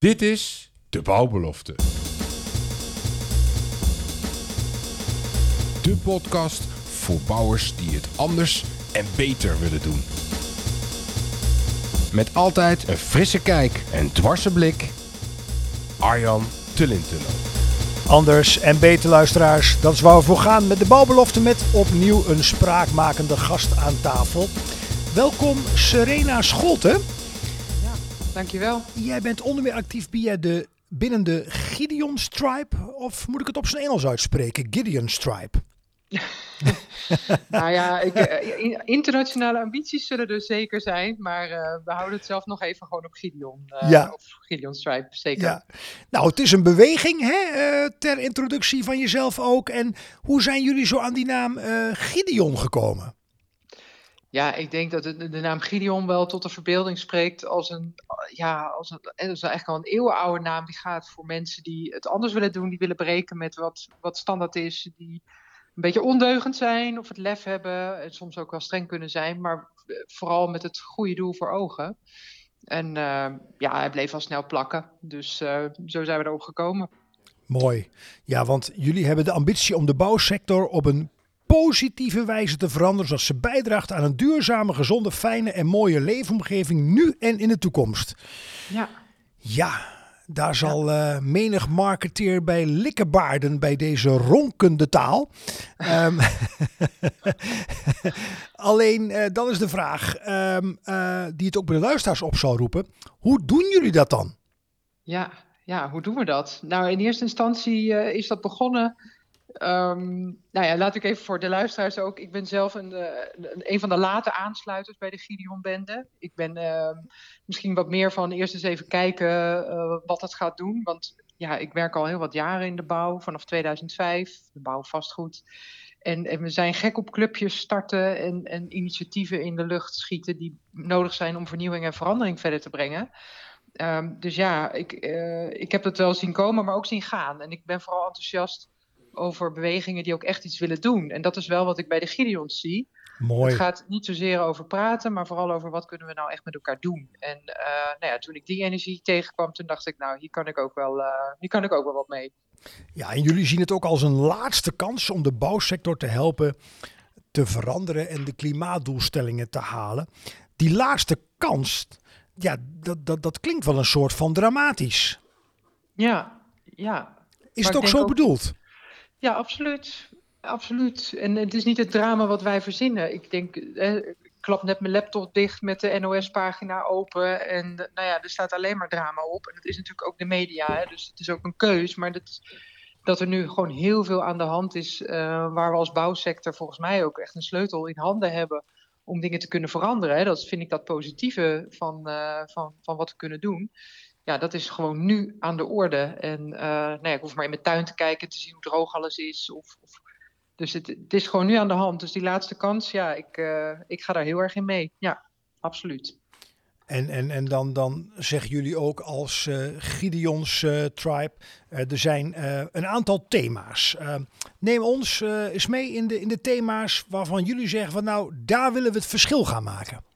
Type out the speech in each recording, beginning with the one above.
Dit is De Bouwbelofte. De podcast voor bouwers die het anders en beter willen doen. Met altijd een frisse kijk en dwarse blik. Arjan Tullintunnel. Anders en beter luisteraars, dat is waar we voor gaan met de bouwbelofte met opnieuw een spraakmakende gast aan tafel. Welkom Serena Scholten. Dankjewel. Jij bent onder meer actief binnen de, binnen de Gideon Stripe, of moet ik het op zijn Engels uitspreken? Gideon Stripe. nou ja, ik, eh, internationale ambities zullen er zeker zijn, maar uh, we houden het zelf nog even gewoon op Gideon. Uh, ja. Of Gideon Stripe, zeker. Ja. Nou, het is een beweging hè, ter introductie van jezelf ook. En hoe zijn jullie zo aan die naam Gideon gekomen? Ja, ik denk dat de, naam Gideon wel tot de verbeelding spreekt als een, ja, als een, dat is eigenlijk al een eeuwenoude naam die gaat voor mensen die het anders willen doen, die willen breken met wat, wat standaard is, die een beetje ondeugend zijn of het lef hebben en soms ook wel streng kunnen zijn, maar vooral met het goede doel voor ogen. En uh, ja, hij bleef al snel plakken, dus zo zijn we erop gekomen. Mooi. Ja, want jullie hebben de ambitie om de bouwsector op een positieve wijze te veranderen, zodat ze bijdraagt aan een duurzame, gezonde, fijne en mooie leefomgeving nu en in de toekomst. Ja. Ja, daar zal uh, menig marketeer bij likkebaarden bij deze ronkende taal. um, alleen uh, dan is de vraag um, uh, die het ook bij de luisteraars op zal roepen. Hoe doen jullie dat dan? Ja, ja hoe doen we dat? Nou, in eerste instantie is dat begonnen Um, nou ja, laat ik even voor de luisteraars ook. Ik ben zelf een, een, een van de late aansluiters bij de Gideon-bende. Ik ben uh, misschien wat meer van eerst eens even kijken uh, wat het gaat doen. Want ja, ik werk al heel wat jaren in de bouw, vanaf 2005, de bouw vastgoed. En, en we zijn gek op clubjes starten en, en initiatieven in de lucht schieten die nodig zijn om vernieuwing en verandering verder te brengen. Um, dus ja, ik, uh, ik heb het wel zien komen, maar ook zien gaan. En ik ben vooral enthousiast over bewegingen die ook echt iets willen doen. En dat is wel wat ik bij de Gideons zie. Mooi. Het gaat niet zozeer over praten, maar vooral over wat kunnen we nou echt met elkaar doen. En uh, nou ja, toen ik die energie tegenkwam, toen dacht ik, nou, hier kan ik ook wel, uh, hier kan ik ook wel wat mee. Ja, en jullie zien het ook als een laatste kans om de bouwsector te helpen te veranderen en de klimaatdoelstellingen te halen. Die laatste kans, ja, dat, dat, dat klinkt wel een soort van dramatisch. Ja, ja. Is het ook zo bedoeld? Ja, absoluut. Absoluut. En het is niet het drama wat wij verzinnen. Ik denk, eh, ik klap net mijn laptop dicht met de NOS-pagina open. En nou ja, er staat alleen maar drama op. En dat is natuurlijk ook de media, hè, dus het is ook een keus. Maar dat, dat er nu gewoon heel veel aan de hand is, uh, waar we als bouwsector volgens mij ook echt een sleutel in handen hebben om dingen te kunnen veranderen. Dat vind ik dat positieve van, uh, van, van wat we kunnen doen ja, dat is gewoon nu aan de orde. En uh, nou ja, ik hoef maar in mijn tuin te kijken, te zien hoe droog alles is. Of, of dus het, het, is gewoon nu aan de hand. Dus die laatste kans, ja, ik, uh, ik ga daar heel erg in mee. Ja, absoluut. En, en, en dan, dan zeggen jullie ook als uh, Gideons Tribe, er zijn een aantal thema's. neem ons eens mee in de, in de thema's waarvan jullie zeggen van nou, daar willen we het verschil gaan maken.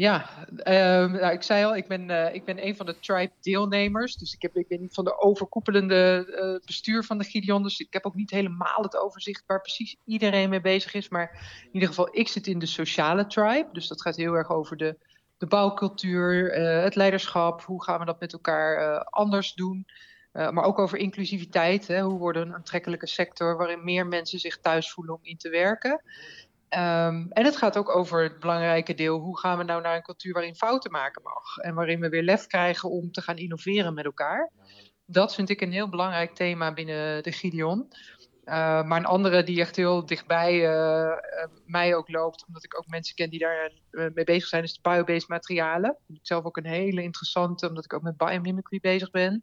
Ja, uh, nou, ik zei al, ik ben, uh, ik ben een van de tribe-deelnemers. Dus ik, heb, ik ben niet van de overkoepelende uh, bestuur van de Gideon. Dus ik heb ook niet helemaal het overzicht waar precies iedereen mee bezig is. Maar in ieder geval, ik zit in de sociale tribe. Dus dat gaat heel erg over de, de bouwcultuur, eh, het leiderschap. Hoe gaan we dat met elkaar anders doen? maar ook over inclusiviteit. Hè? Hoe worden we een aantrekkelijke sector waarin meer mensen zich thuis voelen om in te werken? Um, en het gaat ook over het belangrijke deel: hoe gaan we nou naar een cultuur waarin fouten maken mag en waarin we weer lef krijgen om te gaan innoveren met elkaar. Dat vind ik een heel belangrijk thema binnen de Gideon. Uh, maar een andere die echt heel dichtbij uh, mij ook loopt, omdat ik ook mensen ken die daar mee bezig zijn, is de biobased materialen. Ik zelf ook een hele interessante, omdat ik ook met biomimicry bezig ben.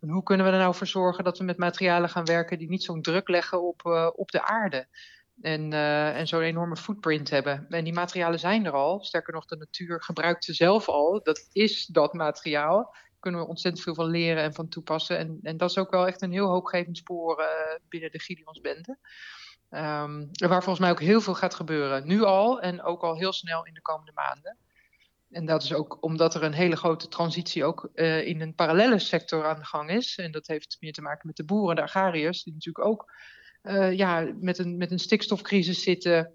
En hoe kunnen we er nou voor zorgen dat we met materialen gaan werken die niet zo'n druk leggen op, op de aarde? En, uh, en zo'n enorme footprint hebben. En die materialen zijn er al. Sterker nog, de natuur gebruikt ze zelf al. Dat is dat materiaal. Daar kunnen we ontzettend veel van leren en van toepassen. En, en dat is ook wel echt een heel hoopgevend spoor uh, binnen de Gideonsbende. Um, waar volgens mij ook heel veel gaat gebeuren. Nu al en ook al heel snel in de komende maanden. En dat is ook omdat er een hele grote transitie ook uh, in een parallele sector aan de gang is. En dat heeft meer te maken met de boeren, de agrariërs, die natuurlijk ook uh, ja, met, een, met een stikstofcrisis zitten.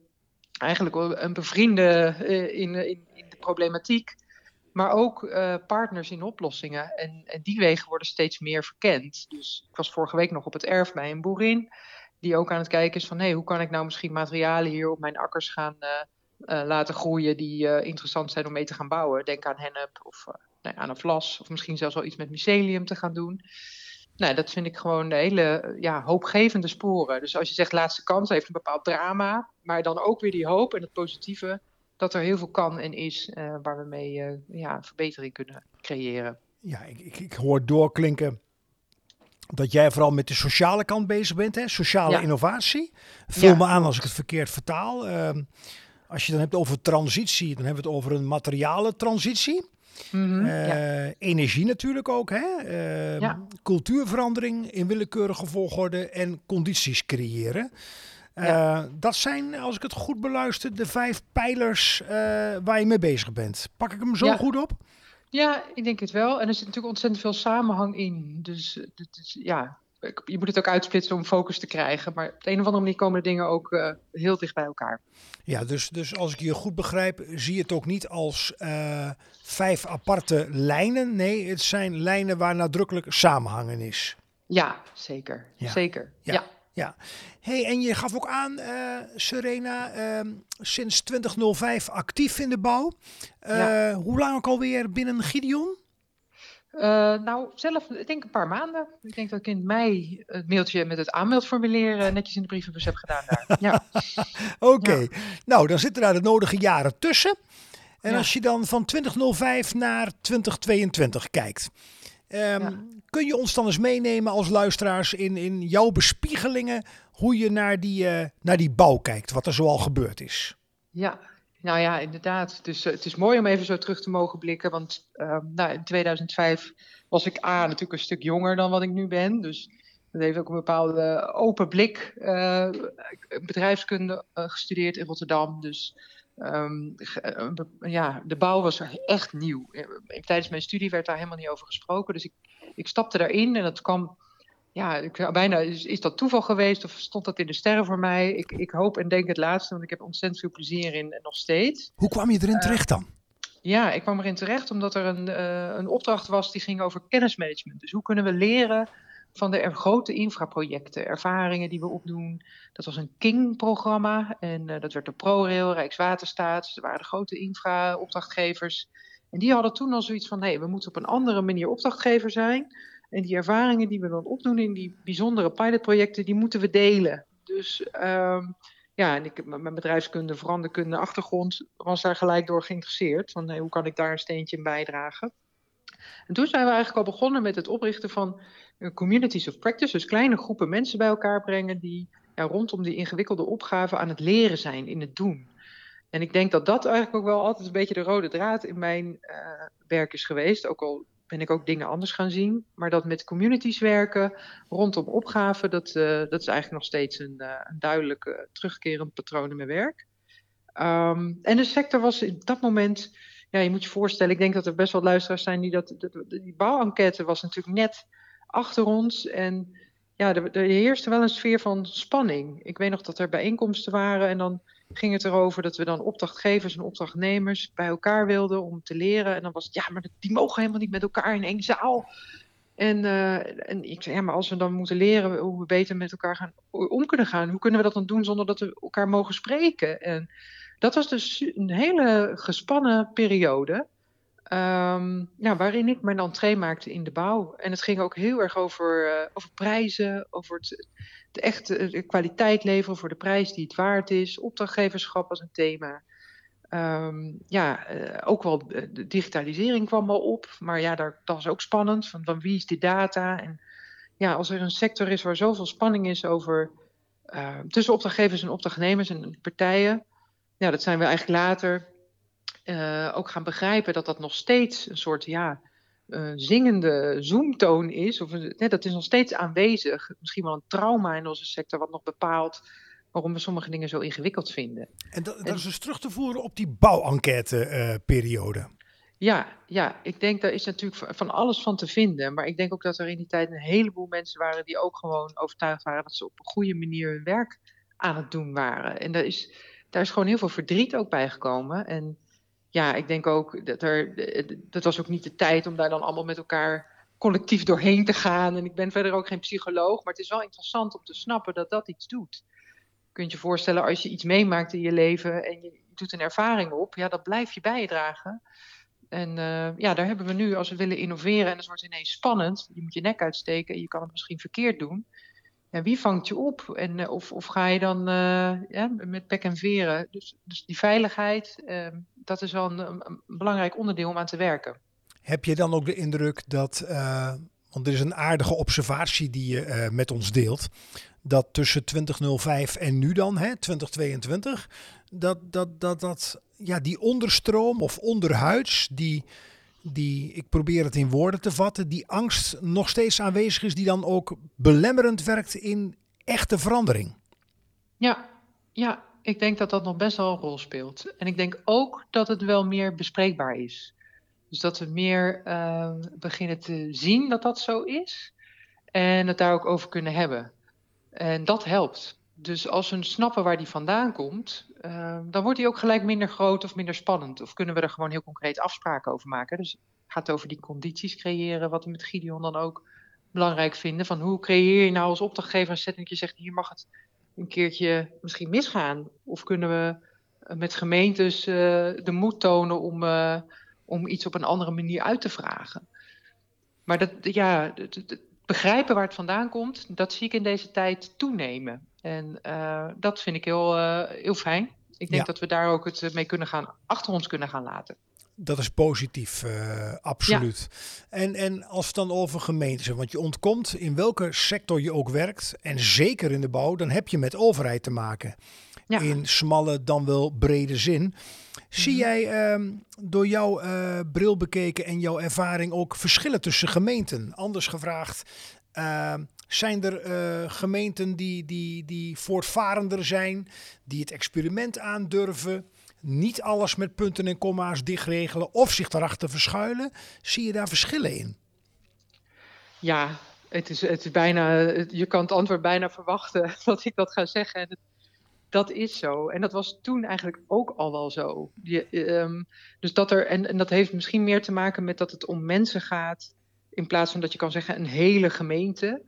Eigenlijk een bevriende uh, in, in, in, de problematiek. Maar ook partners in oplossingen. En, en, die wegen worden steeds meer verkend. Dus ik was vorige week nog op het erf bij een boerin. Die ook aan het kijken is van hey, hoe kan ik nou misschien materialen hier op mijn akkers gaan laten groeien die interessant zijn om mee te gaan bouwen. Denk aan hennep of nou, aan een vlas of misschien zelfs wel iets met mycelium te gaan doen. Nou, dat vind ik gewoon hele ja, hoopgevende sporen. Dus als je zegt laatste kans, heeft een bepaald drama, maar dan ook weer die hoop en het positieve dat er heel veel kan en is waar we mee ja, verbetering kunnen creëren. Ja, ik, ik, ik hoor doorklinken dat jij vooral met de sociale kant bezig bent, hè? sociale ja. innovatie. Vul ja. me aan als ik het verkeerd vertaal. Uh, als je dan hebt over transitie, dan hebben we het over een materiale transitie. Mm -hmm, uh, ja. Energie natuurlijk ook, hè? Uh, ja. cultuurverandering in willekeurige volgorde en condities creëren. Uh, ja. Dat zijn, als ik het goed beluister, de vijf pijlers waar je mee bezig bent. Pak ik hem zo goed op? Ja, ik denk het wel. En er zit natuurlijk ontzettend veel samenhang in. Dus, dus ja, je moet het ook uitsplitsen om focus te krijgen. Maar op de een of andere manier komen de dingen ook uh, heel dicht bij elkaar. Ja, dus, dus als ik je goed begrijp, zie je het ook niet als uh, vijf aparte lijnen. Nee, het zijn lijnen waar nadrukkelijk samenhangen is. Ja, zeker. Ja. Zeker. Ja. ja. ja. Hey, en je gaf ook aan, uh, Serena, sinds 2005 actief in de bouw. Hoe lang ook alweer binnen Gideon? Uh, nou, zelf, ik denk een paar maanden. Ik denk dat ik in mei het mailtje met het aanmeldformulier uh, netjes in de brievenbus heb gedaan daar. Ja. Oké, okay. ja. nou dan zitten daar de nodige jaren tussen. En ja. als je dan van 2005 naar 2022 kijkt, um, kun je ons dan eens meenemen als luisteraars in, in jouw bespiegelingen hoe je naar die, uh, naar die bouw kijkt, wat er zoal gebeurd is? Ja, nou ja, inderdaad. Dus uh, het is mooi om even zo terug te mogen blikken. Want uh, nou, in 2005 was ik A natuurlijk een stuk jonger dan wat ik nu ben. Dus dat heeft ook een bepaalde open blik. Uh, bedrijfskunde gestudeerd in Rotterdam. Dus um, ja, de bouw was echt nieuw. Tijdens mijn studie werd daar helemaal niet over gesproken. Dus ik, ik stapte daarin en dat kwam ja, ik, bijna is, is, dat toeval geweest of stond dat in de sterren voor mij? Ik, ik hoop en denk het laatste, want ik heb ontzettend veel plezier in en nog steeds. Hoe kwam je erin terecht dan? Ja, ik kwam erin terecht omdat er een, uh, een opdracht was die ging over kennismanagement. Dus hoe kunnen we leren van de er grote infraprojecten, ervaringen die we opdoen. Dat was een King-programma en uh, dat werd door ProRail, Rijkswaterstaat. Dus er waren de grote infra-opdrachtgevers. En die hadden toen al zoiets van, hé, hey, we moeten op een andere manier opdrachtgever zijn. En die ervaringen die we dan opdoen in die bijzondere pilotprojecten, die moeten we delen. Dus um, ja, en ik, mijn bedrijfskunde, veranderkunde, achtergrond was daar gelijk door geïnteresseerd. Van hoe kan ik daar een steentje in bijdragen? En toen zijn we eigenlijk al begonnen met het oprichten van communities of practice. Dus kleine groepen mensen bij elkaar brengen die ja, rondom die ingewikkelde opgaven aan het leren zijn, in het doen. En ik denk dat dat eigenlijk ook wel altijd een beetje de rode draad in mijn uh, werk is geweest. Ook al ben ik ook dingen anders gaan zien. Maar dat met communities werken rondom opgaven, dat, uh, dat is eigenlijk nog steeds een, uh, een duidelijk terugkerend patroon in mijn werk. Um, en de sector was in dat moment, ja, je moet je voorstellen, ik denk dat er best wel luisteraars zijn die dat, dat die bouwenquête was natuurlijk net achter ons. En ja, er, er heerste wel een sfeer van spanning. Ik weet nog dat er bijeenkomsten waren en dan ging het erover dat we dan opdrachtgevers en opdrachtnemers bij elkaar wilden om te leren. En dan was het, ja, maar die mogen helemaal niet met elkaar in één zaal. En, uh, en ik zei, ja, maar als we dan moeten leren hoe we beter met elkaar gaan, om kunnen gaan, hoe kunnen we dat dan doen zonder dat we elkaar mogen spreken? En dat was dus een hele gespannen periode. Ja, waarin ik mijn entree maakte in de bouw. En het ging ook heel erg over, uh, over prijzen, over het, de echte kwaliteit leveren voor de prijs die het waard is. Opdrachtgeverschap was een thema. Um, ja, uh, ook wel de digitalisering kwam wel op. Maar ja, daar, dat was ook spannend. Van, van wie is die data? En ja, als er een sector is waar zoveel spanning is over tussen opdrachtgevers en opdrachtnemers en partijen. Ja, dat zijn we eigenlijk later uh, ook gaan begrijpen dat dat nog steeds een soort ja, uh, zingende zoomtoon is. Of, nee, dat is nog steeds aanwezig. Misschien wel een trauma in onze sector, wat nog bepaalt waarom we sommige dingen zo ingewikkeld vinden. En dat, dat is dus terug te voeren op die bouwenquête-periode. Ja, ja, ik denk daar is natuurlijk van alles van te vinden. Maar ik denk ook dat er in die tijd een heleboel mensen waren die ook gewoon overtuigd waren dat ze op een goede manier hun werk aan het doen waren. En daar is, daar is gewoon heel veel verdriet ook bij gekomen. En ja, ik denk ook dat er, dat was ook niet de tijd om daar dan allemaal met elkaar collectief doorheen te gaan. En ik ben verder ook geen psycholoog, maar het is wel interessant om te snappen dat dat iets doet. Je kunt je voorstellen als je iets meemaakt in je leven en je doet een ervaring op, ja, dat blijf je bijdragen. En uh, ja, daar hebben we nu, als we willen innoveren en het wordt ineens spannend, je moet je nek uitsteken en je kan het misschien verkeerd doen. En wie vangt je op? En, uh, of, of ga je dan met pek en veren? Dus, dus die veiligheid, ehm, dat is wel een, een, belangrijk onderdeel om aan te werken. Heb je dan ook de indruk dat, want er is een aardige observatie die je met ons deelt, dat tussen 2005 en nu dan, hè, 2022, dat, dat, dat, dat ja, die onderstroom of onderhuids, die, die, ik probeer het in woorden te vatten, die angst nog steeds aanwezig is, die dan ook belemmerend werkt in echte verandering. Ja, ja, ik denk dat dat nog best wel een rol speelt. En ik denk ook dat het wel meer bespreekbaar is. Dus dat we meer uh, beginnen te zien dat dat zo is en het daar ook over kunnen hebben. En dat helpt. Dus als we snappen waar die vandaan komt, uh, dan wordt die ook gelijk minder groot of minder spannend. Of kunnen we er gewoon heel concreet afspraken over maken. Dus het gaat over die condities creëren, wat we met Gideon dan ook belangrijk vinden. Van hoe creëer je nou als opdrachtgever een setting dat je zegt, hier mag het een keertje misschien misgaan. Of kunnen we met gemeentes uh, de moed tonen om, uh, om iets op een andere manier uit te vragen. Maar dat, ja, begrijpen waar het vandaan komt, dat zie ik in deze tijd toenemen. En uh, dat vind ik heel, heel fijn. Ik denk ja. dat we daar ook het mee kunnen gaan, achter ons kunnen gaan laten. Dat is positief, uh, absoluut. Ja. En, en als het dan over gemeentes, want je ontkomt in welke sector je ook werkt, en zeker in de bouw, dan heb je met overheid te maken. Ja. In smalle dan wel brede zin. Zie Mhm. jij uh, door jouw uh, bril bekeken en jouw ervaring ook verschillen tussen gemeenten? Anders gevraagd, uh, zijn er uh, gemeenten die, die, die voortvarender zijn, die het experiment aandurven, niet alles met punten en komma's dichtregelen of zich daarachter verschuilen? Zie je daar verschillen in? Ja, het is, het is bijna, je kan het antwoord bijna verwachten dat ik dat ga zeggen. Dat is zo. En dat was toen eigenlijk ook al wel zo. Je, um, dus dat er, en, en dat heeft misschien meer te maken met dat het om mensen gaat. In plaats van dat je kan zeggen een hele gemeente.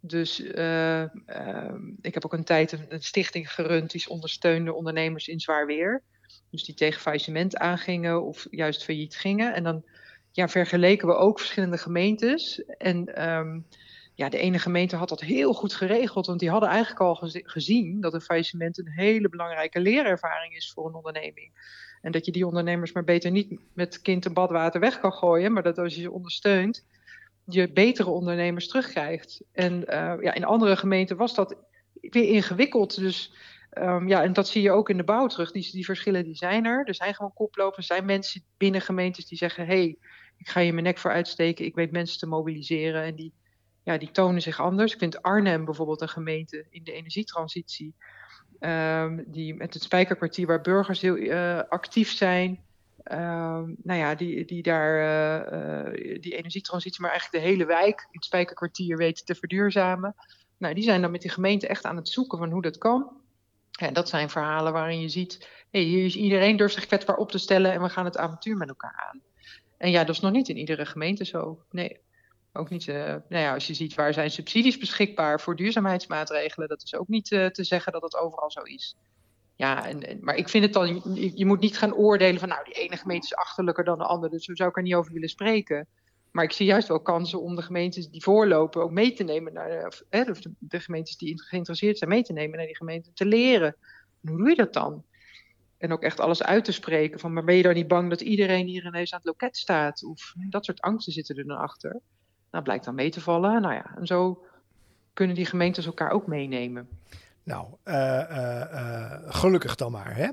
Dus uh, uh, ik heb ook een tijd een, een, stichting gerund die ondersteunde ondernemers in zwaar weer. Dus die tegen faillissement aangingen of juist failliet gingen. En dan ja, vergeleken we ook verschillende gemeentes. En um, ja, de ene gemeente had dat heel goed geregeld, want die hadden eigenlijk al gezien dat een faillissement een hele belangrijke leerervaring is voor een onderneming. En dat je die ondernemers maar beter niet met kind en badwater weg kan gooien, maar dat als je ze ondersteunt, je betere ondernemers terugkrijgt. En uh, ja, in andere gemeenten was dat weer ingewikkeld. Dus um, ja, en dat zie je ook in de bouw terug. Die, die verschillen die zijn er. Er zijn gewoon koplopers. Er zijn mensen binnen gemeentes die zeggen: hé, hey, ik ga je mijn nek voor uitsteken. Ik weet mensen te mobiliseren. En die, ja, die tonen zich anders. Ik vind Arnhem bijvoorbeeld een gemeente in de energietransitie. Um, die met het spijkerkwartier waar burgers heel uh, actief zijn. Um, nou ja, die, die daar uh, uh, die energietransitie, maar eigenlijk de hele wijk in het spijkerkwartier weten te verduurzamen. Nou, die zijn dan met die gemeente echt aan het zoeken van hoe dat kan. Ja, dat zijn verhalen waarin je ziet, hey, hier is iedereen durft zich kwetsbaar op te stellen en we gaan het avontuur met elkaar aan. En ja, dat is nog niet in iedere gemeente zo. Nee. Ook niet, uh, nou ja, als je ziet waar zijn subsidies beschikbaar voor duurzaamheidsmaatregelen, dat is ook niet uh, te zeggen dat het overal zo is. Ja, en, en, maar ik vind het dan, je, moet niet gaan oordelen van, nou, die ene gemeente is achterlijker dan de andere, dus zo zou ik er niet over willen spreken. Maar ik zie juist wel kansen om de gemeentes die voorlopen ook mee te nemen, naar de, of, hè, de, de gemeentes die geïnteresseerd zijn mee te nemen naar die gemeenten, te leren. En hoe doe je dat dan? En ook echt alles uit te spreken van, maar ben je dan niet bang dat iedereen hier ineens aan het loket staat? Of dat soort angsten zitten er dan achter. Nou, blijkt dan mee te vallen. Nou ja, en zo kunnen die gemeentes elkaar ook meenemen. Nou, uh, uh, uh, gelukkig dan maar. Hè?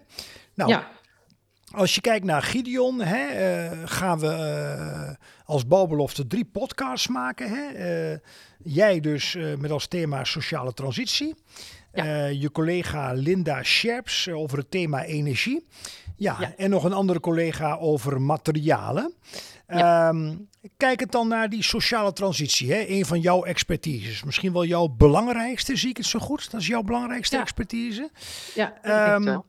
Nou, ja. Als je kijkt naar Gideon, hè, gaan we als bouwbelofte drie podcasts maken. Hè? jij dus met als thema sociale transitie. Ja. je collega Linda Scherps over het thema energie. Ja, Ja. en nog een andere collega over materialen. Ehm, kijk het dan naar die sociale transitie. Hè? Een van jouw expertises. Misschien wel jouw belangrijkste, zie ik het zo goed? Dat is jouw belangrijkste Ja. expertise. Ja, ik Ehm, wel.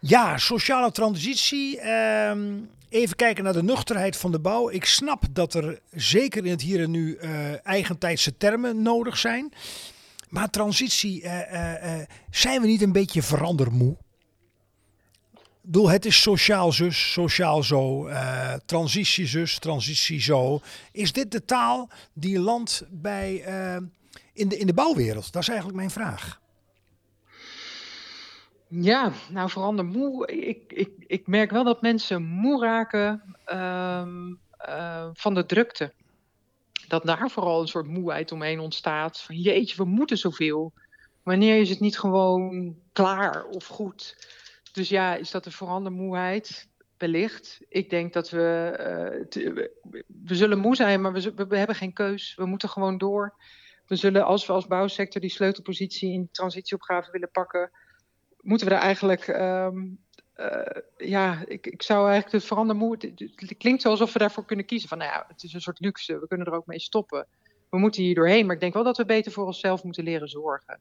Ja, sociale transitie. ehm, even kijken naar de nuchterheid van de bouw. Ik snap dat er zeker in het hier en nu eh, eigentijdse termen nodig zijn. Maar transitie, eh, eh, zijn we niet een beetje verandermoe? Ik bedoel, het is sociaal zus, sociaal zo, transitie zus, transitie zo. Is dit de taal die landt bij, in, de, in de bouwwereld? Dat is eigenlijk mijn vraag. Ja, nou verander moe. Ik, ik, ik merk wel dat mensen moe raken ehm, eh, van de drukte. Dat daar vooral een soort moeheid omheen ontstaat. Van jeetje, we moeten zoveel. Wanneer is het niet gewoon klaar of goed? Dus ja, is dat een verandermoeheid? Wellicht. Ik denk dat we. eh, we- we zullen moe zijn, maar we, we, hebben geen keus. We moeten gewoon door. We zullen, als we als bouwsector die sleutelpositie in transitieopgave willen pakken, moeten we er eigenlijk. ehm, eh, ja, ik, ik zou eigenlijk het verandermoe. Het, klinkt alsof we daarvoor kunnen kiezen. Van nou ja, het is een soort luxe. We kunnen er ook mee stoppen. We moeten hier doorheen. Maar ik denk wel dat we beter voor onszelf moeten leren zorgen.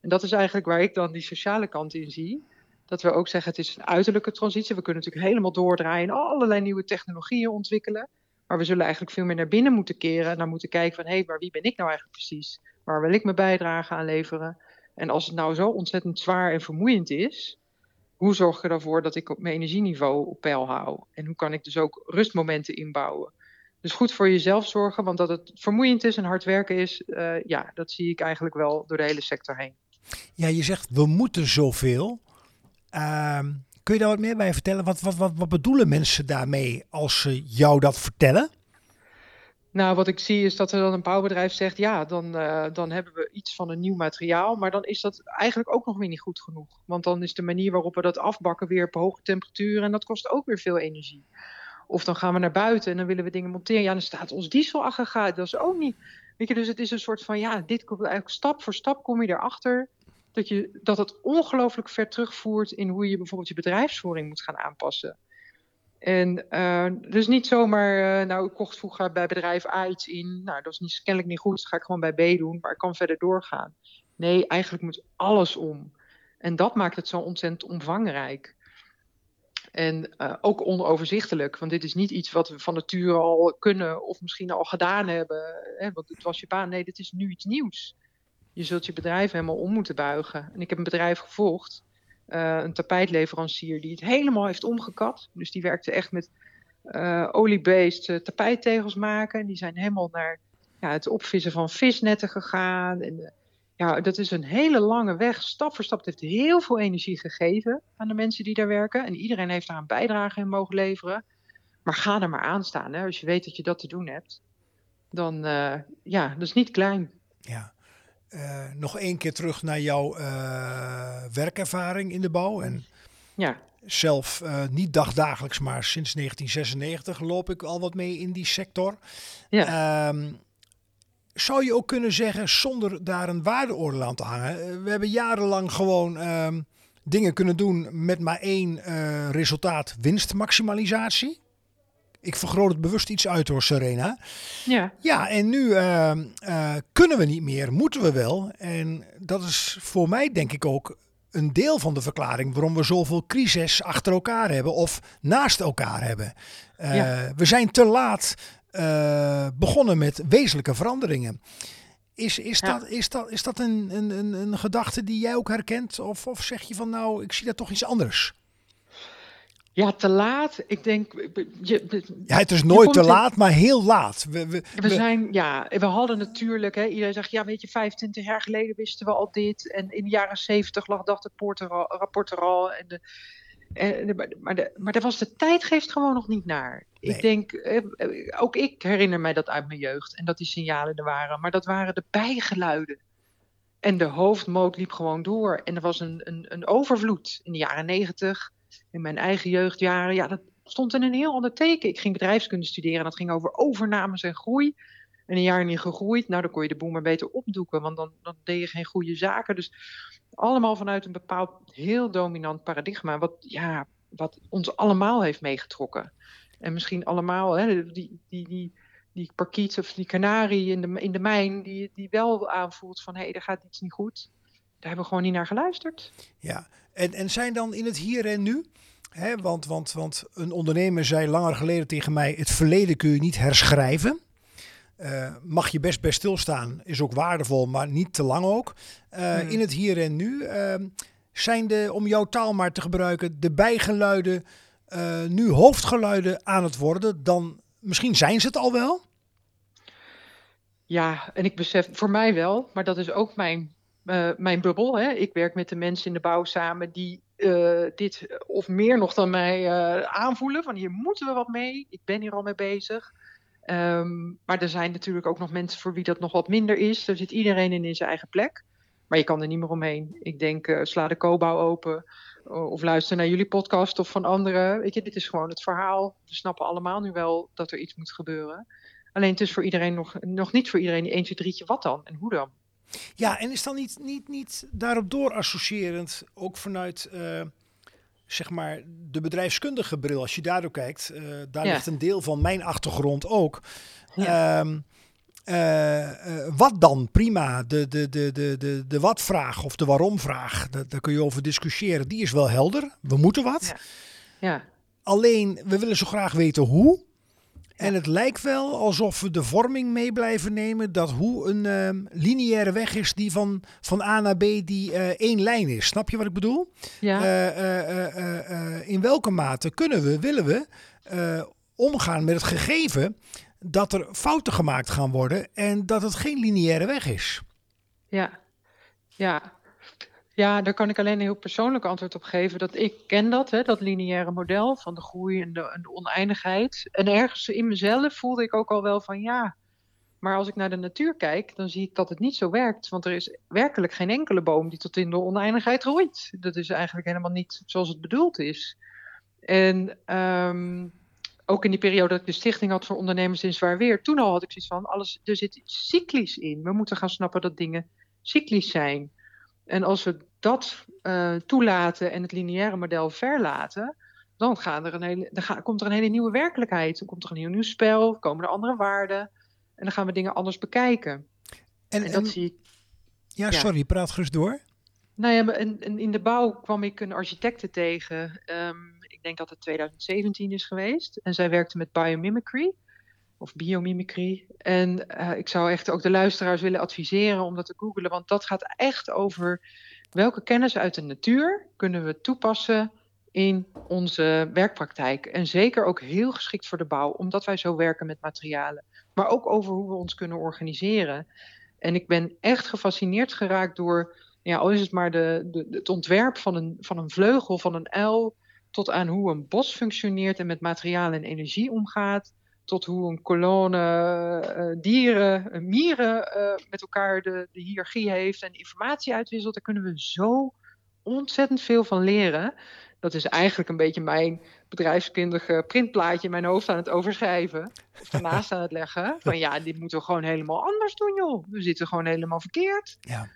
En dat is eigenlijk waar ik dan die sociale kant in zie. Dat we ook zeggen, het is een uiterlijke transitie. We kunnen natuurlijk helemaal doordraaien en allerlei nieuwe technologieën ontwikkelen. Maar we zullen eigenlijk veel meer naar binnen moeten keren. En naar moeten kijken van, hé, hey, maar wie ben ik nou eigenlijk precies? Waar wil ik mijn bijdrage aan leveren? En als het nou zo ontzettend zwaar en vermoeiend is, hoe zorg ik ervoor dat ik op mijn energieniveau op peil hou? En hoe kan ik dus ook rustmomenten inbouwen? Dus goed voor jezelf zorgen, want dat het vermoeiend is en hard werken is, eh, ja, dat zie ik eigenlijk wel door de hele sector heen. Ja, je zegt we moeten zoveel. Ehm, kun je daar wat meer bij vertellen? Wat, wat, wat bedoelen mensen daarmee als ze jou dat vertellen? Nou, wat ik zie is dat er dan een bouwbedrijf zegt, ja, dan, eh, dan hebben we iets van een nieuw materiaal, maar dan is dat eigenlijk ook nog weer niet goed genoeg. Want dan is de manier waarop we dat afbakken weer op hoge temperaturen en dat kost ook weer veel energie. Of dan gaan we naar buiten en dan willen we dingen monteren. Ja, dan staat ons dieselaggregaat, dat is ook niet. Weet je, dus het is een soort van, ja, dit komt eigenlijk stap voor stap kom je erachter dat, je, dat het ongelooflijk ver terugvoert in hoe je bijvoorbeeld je bedrijfsvoering moet gaan aanpassen. En eh, dus niet zomaar, eh, nou, ik kocht vroeger bij bedrijf A iets in. Nou, dat is niet, kennelijk niet goed, dus ga ik gewoon bij B doen, maar ik kan verder doorgaan. Nee, eigenlijk moet alles om. En dat maakt het zo ontzettend omvangrijk. En eh, ook onoverzichtelijk, want dit is niet iets wat we van nature al kunnen of misschien al gedaan hebben. Hè, want het was je baan. Nee, dit is nu iets nieuws. Je zult je bedrijf helemaal om moeten buigen. En ik heb een bedrijf gevolgd, eh, een tapijtleverancier, die het helemaal heeft omgekat. Dus die werkte echt met eh olie-based eh, tapijttegels maken. En die zijn helemaal naar ja, het opvissen van visnetten gegaan. En, eh, ja, dat is een hele lange weg, stap voor stap. Heeft heel veel energie gegeven aan de mensen die daar werken. En iedereen heeft daar een bijdrage in mogen leveren. Maar ga er maar aan staan. Hè. Als je weet dat je dat te doen hebt, dan uh, ja, dat is niet klein. Ja. Uh, nog één keer terug naar jouw uh, werkervaring in de bouw. En ja. zelf uh, niet dagdagelijks, maar sinds 1996 loop ik al wat mee in die sector. Ja. Um, zou je ook kunnen zeggen, zonder daar een waardeoordeel aan te hangen. eh, We hebben jarenlang gewoon um, dingen kunnen doen met maar één resultaat: winstmaximalisatie. Ik vergroot het bewust iets uit hoor, Serena. Ja. Ja, en nu uh, uh, kunnen we niet meer, moeten we wel. En dat is voor mij denk ik ook een deel van de verklaring waarom we zoveel crises achter elkaar hebben of naast elkaar hebben. Uh, ja. We zijn te laat uh, begonnen met wezenlijke veranderingen. Is, is, Ja. dat, is, dat, is dat een, een, een, een gedachte die jij ook herkent? Of, of zeg je van nou, ik zie dat toch iets anders? Ja, te laat. Ik denk. Je, Ja, het is nooit te in- laat, maar heel laat. We, we, we zijn, ja, we hadden natuurlijk, hè, iedereen zegt, ja, weet je, 25 jaar geleden wisten we al dit. En in de jaren 70 lag dat rapport al. Rapport er al en de, en de, maar, de, maar, maar daar was de tijd geeft gewoon nog niet naar. Nee. Ik denk, eh, eh, ook ik herinner mij dat uit mijn jeugd en dat die signalen er waren. Maar dat waren de bijgeluiden. En de hoofdmoot liep gewoon door. En er was een, een, een overvloed in de jaren 90, in mijn eigen jeugdjaren. Ja, dat stond in een heel ander teken. Ik ging bedrijfskunde studeren en dat ging over overnames en groei. En een jaar niet gegroeid, nou dan kon je de boel maar beter opdoeken, want dan, dan deed je geen goede zaken. Dus allemaal vanuit een bepaald heel dominant paradigma. Wat ja, wat ons allemaal heeft meegetrokken. En misschien allemaal, hè, die, die, die, die parkiet of die kanarie in de, in de mijn, die, die wel aanvoelt van hé, hey, er gaat iets niet goed. Daar hebben we gewoon niet naar geluisterd. Ja, en, en zijn dan in het hier en nu? Hè, want, want, want een ondernemer zei langer geleden tegen mij: het verleden kun je niet herschrijven. Uh, mag je best bij stilstaan, is ook waardevol, maar niet te lang ook. Uh, In het hier en nu uh, zijn de, om jouw taal maar te gebruiken, de bijgeluiden nu hoofdgeluiden aan het worden. Dan misschien zijn ze het al wel. Ja, en ik besef voor mij wel, maar dat is ook mijn, mijn bubbel. Hè. Ik werk met de mensen in de bouw samen die dit of meer nog dan mij aanvoelen. Van hier moeten we wat mee. Ik ben hier al mee bezig. Um, maar er zijn natuurlijk ook nog mensen voor wie dat nog wat minder is. Er zit iedereen in, in zijn eigen plek. Maar je kan er niet meer omheen. Ik denk, sla de Cobouw open. of luister naar jullie podcast of van anderen. Weet dit is gewoon het verhaal. We snappen allemaal nu wel dat er iets moet gebeuren. Alleen het is voor iedereen nog, nog niet voor iedereen 1, 2, 3, wat dan en hoe dan. Ja, en is dan niet, niet, niet daarop door associërend, ook vanuit uh, zeg maar de bedrijfskundige bril, als je daardoor kijkt, uh, daar ja. ligt een deel van mijn achtergrond ook. Ja. Um, uh, uh, wat dan? Prima. De, de, de, de, de, de wat-vraag of de waarom-vraag, daar kun je over discussiëren. Die is wel helder. We moeten wat. Ja. ja. Alleen, we willen zo graag weten hoe. En het lijkt wel alsof we de vorming mee blijven nemen dat hoe een uh, lineaire weg is die van, van A naar B die uh, één lijn is. Snap je wat ik bedoel? Ja. Uh, in welke mate kunnen we, willen we omgaan met het gegeven dat er fouten gemaakt gaan worden en dat het geen lineaire weg is? Ja, ja. Ja, daar kan ik alleen een heel persoonlijk antwoord op geven. Dat ik ken dat, hè, dat lineaire model van de groei en de, oneindigheid. En ergens in mezelf voelde ik ook al wel van ja. Maar als ik naar de natuur kijk, dan zie ik dat het niet zo werkt. Want er is werkelijk geen enkele boom die tot in de oneindigheid groeit. Dat is eigenlijk helemaal niet zoals het bedoeld is. En um, ook in die periode dat ik de stichting had voor ondernemers in zwaar weer, toen al had ik zoiets van, alles, er zit iets cyclisch in. We moeten gaan snappen dat dingen cyclisch zijn. En als we dat uh, toelaten en het lineaire model verlaten, dan, gaan er een hele, dan ga, komt er een hele nieuwe werkelijkheid. Dan komt er een heel nieuw spel, komen er andere waarden. En dan gaan we dingen anders bekijken. En, en dat en, zie ik. Ja, sorry, praat gerust door. Nou ja, in, in de bouw kwam ik een architecte tegen. Um, ik denk dat het 2017 is geweest. En zij werkte met biomimicry of biomimicry. En uh, ik zou echt ook de luisteraars willen adviseren om dat te googlen, want dat gaat echt over welke kennis uit de natuur kunnen we toepassen in onze werkpraktijk. En zeker ook heel geschikt voor de bouw, omdat wij zo werken met materialen. Maar ook over hoe we ons kunnen organiseren. En ik ben echt gefascineerd geraakt door, ja, is het maar de, de, het ontwerp van een, van een vleugel, van een uil, tot aan hoe een bos functioneert en met materialen en energie omgaat tot hoe een kolonne uh, dieren, uh, mieren met elkaar de, de hiërarchie heeft en informatie uitwisselt. Daar kunnen we zo ontzettend veel van leren. Dat is eigenlijk een beetje mijn bedrijfskundige printplaatje in mijn hoofd aan het overschrijven. Of ernaast aan het leggen. Van ja, dit moeten we gewoon helemaal anders doen, joh. We zitten gewoon helemaal verkeerd. Ja.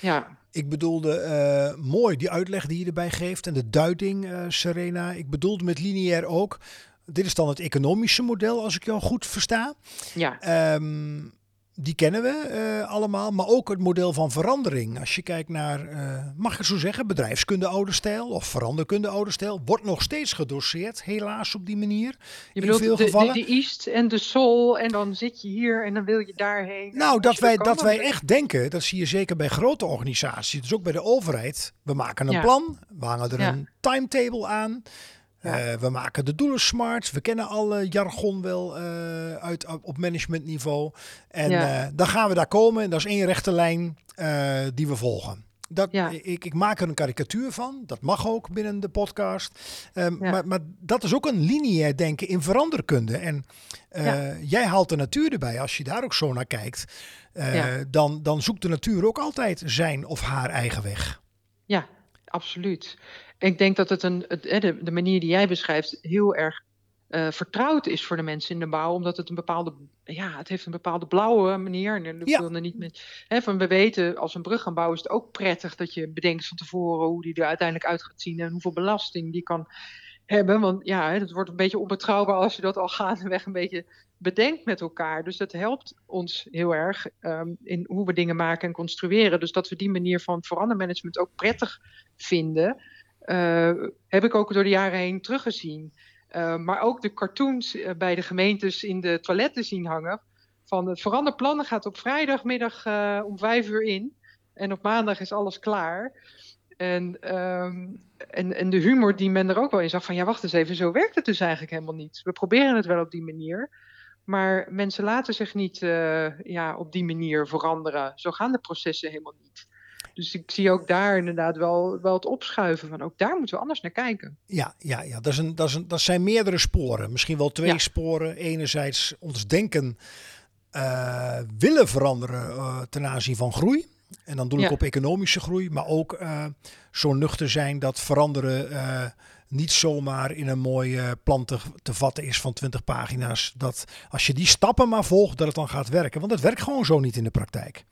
Ja. Ik bedoelde mooi die uitleg die je erbij geeft en de duiding, Serena. Ik bedoelde met lineair ook dit is dan het economische model, als ik jou goed versta. Ja. Um, die kennen we uh, allemaal, maar ook het model van verandering. Als je kijkt naar, uh, mag ik zo zeggen, bedrijfskunde oude stijl of veranderkunde oude stijl, wordt nog steeds gedoseerd, helaas op die manier. Je bedoelt in veel de, gevallen. De, de East en de Sol en dan zit je hier en dan wil je daarheen. Nou, dat wij, dat wij echt denken, dat zie je zeker bij grote organisaties, dus ook bij de overheid. We maken een ja. plan, we hangen er ja. een timetable aan. Ja. Uh, we maken de doelen smart. We kennen alle jargon wel uh, uit op managementniveau. En ja. uh, dan gaan we daar komen. En dat is één rechte lijn die we volgen. Dat, ja. ik, ik, maak er een karikatuur van. Dat mag ook binnen de podcast. Um, maar, maar, dat is ook een lineair denken in veranderkunde. En jij haalt de natuur erbij. Als je daar ook zo naar kijkt, dan, dan zoekt de natuur ook altijd zijn of haar eigen weg. Ja, absoluut. Ik denk dat het een, het, de, de manier die jij beschrijft heel erg uh, vertrouwd is voor de mensen in de bouw, omdat het een bepaalde, ja, het heeft een bepaalde blauwe manier. En ik ja. niet met, hè, van we weten, als een brug gaan bouwen, is het ook prettig dat je bedenkt van tevoren hoe die er uiteindelijk uit gaat zien en hoeveel belasting die kan hebben. Want ja, het wordt een beetje onbetrouwbaar als je dat al gaandeweg een beetje bedenkt met elkaar. Dus dat helpt ons heel erg ehm, in hoe we dingen maken en construeren. Dus dat we die manier van verandermanagement ook prettig vinden, heb ik ook door de jaren heen teruggezien. Uh, maar ook de cartoons uh, bij de gemeentes in de toiletten zien hangen. Van het veranderplannen gaat op vrijdagmiddag om vijf uur in. En op maandag is alles klaar. En, um, en, en de humor die men er ook wel in zag van ja, wacht eens even, zo werkt het dus eigenlijk helemaal niet. We proberen het wel op die manier. Maar mensen laten zich niet ja, op die manier veranderen. Zo gaan de processen helemaal niet. Dus ik zie ook daar inderdaad wel, wel het opschuiven van ook daar moeten we anders naar kijken. Ja, ja, ja. Dat, is een, dat, is een, dat zijn meerdere sporen. Misschien wel twee ja. sporen. Enerzijds ons denken uh, willen veranderen uh, ten aanzien van groei. En dan doe ik ja. op economische groei, maar ook uh, zo nuchter zijn dat veranderen niet zomaar in een mooi plan te, te, vatten is van 20 pagina's. Dat als je die stappen maar volgt, dat het dan gaat werken. Want het werkt gewoon zo niet in de praktijk.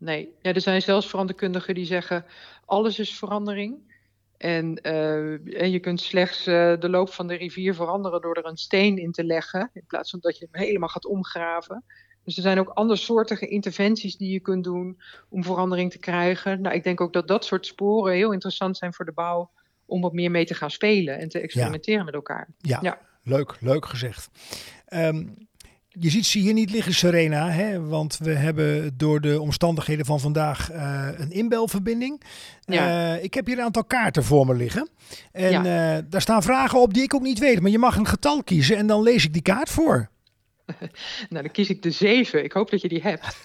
Nee, ja, er zijn zelfs veranderkundigen die zeggen alles is verandering. En, en je kunt slechts de loop van de rivier veranderen door er een steen in te leggen. In plaats van dat je hem helemaal gaat omgraven. Dus er zijn ook andersoortige interventies die je kunt doen om verandering te krijgen. Nou, ik denk ook dat dat soort sporen heel interessant zijn voor de bouw om wat meer mee te gaan spelen en te experimenteren ja. met elkaar. Ja, ja, leuk, leuk gezegd. Um, je ziet ze hier niet liggen, Serena, hè? want we hebben door de omstandigheden van vandaag uh, een inbelverbinding. Ja. Uh, ik heb hier een aantal kaarten voor me liggen. En ja. uh, daar staan vragen op die ik ook niet weet. Maar je mag een getal kiezen en dan lees ik die kaart voor. Nou, dan kies ik de 7. Ik hoop dat je die hebt.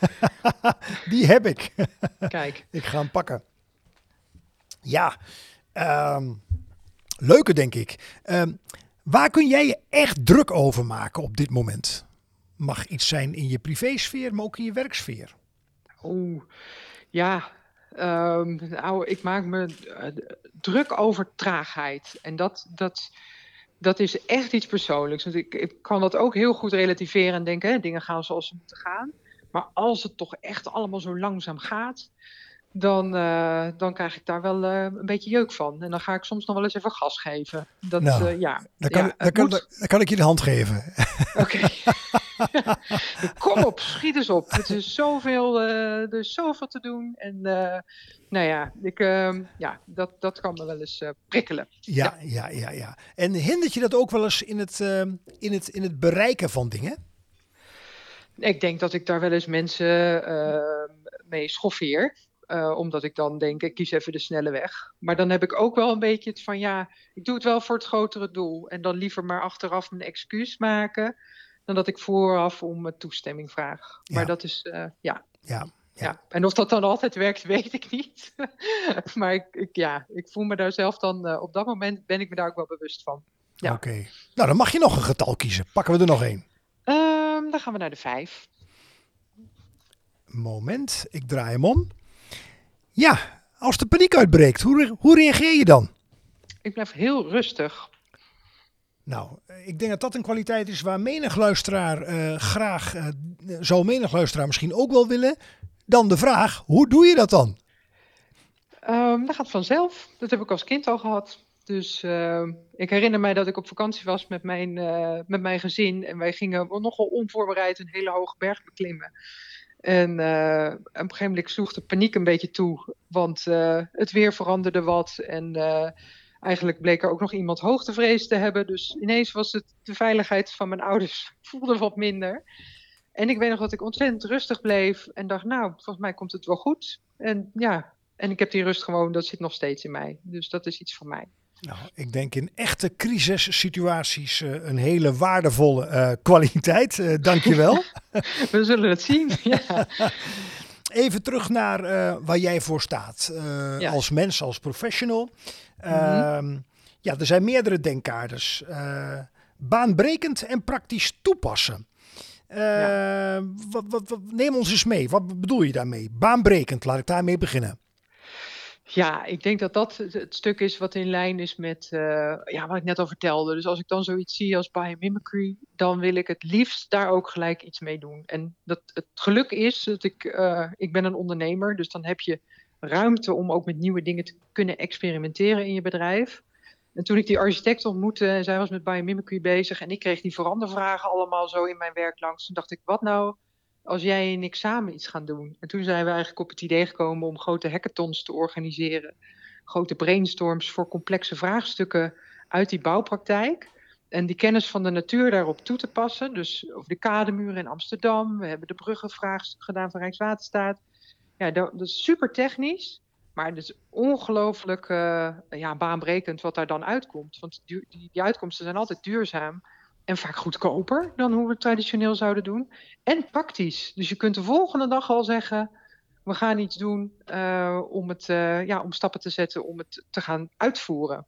die heb ik. Kijk. Ik ga hem pakken. Ja, um, leuke denk ik. Um, waar kun jij je echt druk over maken op dit moment? Mag iets zijn in je privésfeer, maar ook in je werksfeer. Oeh, ja. Um, nou, ik maak me uh, druk over traagheid. En dat, dat, dat is echt iets persoonlijks. Want ik, ik, kan dat ook heel goed relativeren en denken, hè, dingen gaan zoals ze moeten gaan. Maar als het toch echt allemaal zo langzaam gaat, dan, uh, dan krijg ik daar wel uh, een beetje jeuk van. En dan ga ik soms nog wel eens even gas geven. Dat, nou, uh, ja, dan, kan, ja, dan, kan, dan, kan, ik je de hand geven. Oké. Kom op, schiet eens op. Het is zoveel, er is zoveel te doen. En nou ja, ik, uh, ja dat, dat kan me wel eens uh, prikkelen. Ja, ja, ja, ja, En hindert je dat ook wel eens in het, uh, in het, in het bereiken van dingen? Ik denk dat ik daar wel eens mensen mee schoffeer. omdat ik dan denk, ik kies even de snelle weg. Maar dan heb ik ook wel een beetje het van, ja, ik doe het wel voor het grotere doel. En dan liever maar achteraf mijn excuus maken, dan dat ik vooraf om toestemming vraag. Ja. Maar dat is, ja. Ja, ja. ja. en of dat dan altijd werkt, weet ik niet. maar ik, ik, ja, ik voel me daar zelf dan, uh, op dat moment ben ik me daar ook wel bewust van. Ja. Oké, okay. nou dan mag je nog een getal kiezen. Pakken we er nog één. Um, dan gaan we naar de vijf. Moment, ik draai hem om. Ja, als de paniek uitbreekt, hoe, hoe reageer je dan? Ik blijf heel rustig. Nou, ik denk dat dat een kwaliteit is waar menig luisteraar uh, graag, uh, zou menig luisteraar misschien ook wel willen. Dan de vraag, hoe doe je dat dan? Um, dat gaat vanzelf. Dat heb ik als kind al gehad. Dus uh, ik herinner mij dat ik op vakantie was met mijn, uh, met mijn gezin. En wij gingen nogal onvoorbereid een hele hoge berg beklimmen. En op een gegeven moment sloeg de paniek een beetje toe. Want het weer veranderde wat. En eigenlijk bleek er ook nog iemand hoogtevrees te hebben. Dus ineens was het de veiligheid van mijn ouders voelde wat minder. En ik weet nog dat ik ontzettend rustig bleef en dacht, nou, volgens mij komt het wel goed. En ja, en ik heb die rust gewoon, dat zit nog steeds in mij. Dus dat is iets voor mij. Nou, ik denk in echte crisissituaties uh, een hele waardevolle uh, kwaliteit. Uh, dankjewel. We zullen het zien. Ja. Even terug naar waar jij voor staat. Ja. Als mens, als professional. Mm -hmm. ja, er zijn meerdere denkkaders. baanbrekend en praktisch toepassen. Uh, ja. wat, wat, wat, neem ons eens mee. Wat bedoel je daarmee? Baanbrekend, laat ik daarmee beginnen. Ja, ik denk dat dat het stuk is wat in lijn is met uh, ja, wat ik net al vertelde. Dus als ik dan zoiets zie als biomimicry, dan wil ik het liefst daar ook gelijk iets mee doen. En dat, het geluk is dat ik, uh, ik ben een ondernemer, dus dan heb je ruimte om ook met nieuwe dingen te kunnen experimenteren in je bedrijf. En toen ik die architect ontmoette, en zij was met biomimicry bezig en ik kreeg die verandervragen allemaal zo in mijn werk langs, toen dacht ik, wat nou als jij en ik samen iets gaan doen? En toen zijn we eigenlijk op het idee gekomen om grote hackathons te organiseren. Grote brainstorms voor complexe vraagstukken uit die bouwpraktijk. En die kennis van de natuur daarop toe te passen. Dus over de kademuren in Amsterdam. We hebben de bruggenvraagstuk gedaan van Rijkswaterstaat. Ja, dat, is super technisch. Maar het is ongelooflijk uh, ja, baanbrekend wat daar dan uitkomt. Want die, die, uitkomsten zijn altijd duurzaam. En vaak goedkoper dan hoe we het traditioneel zouden doen. En praktisch. Dus je kunt de volgende dag al zeggen: we gaan iets doen uh, om, het, uh, ja, om stappen te zetten om het te gaan uitvoeren.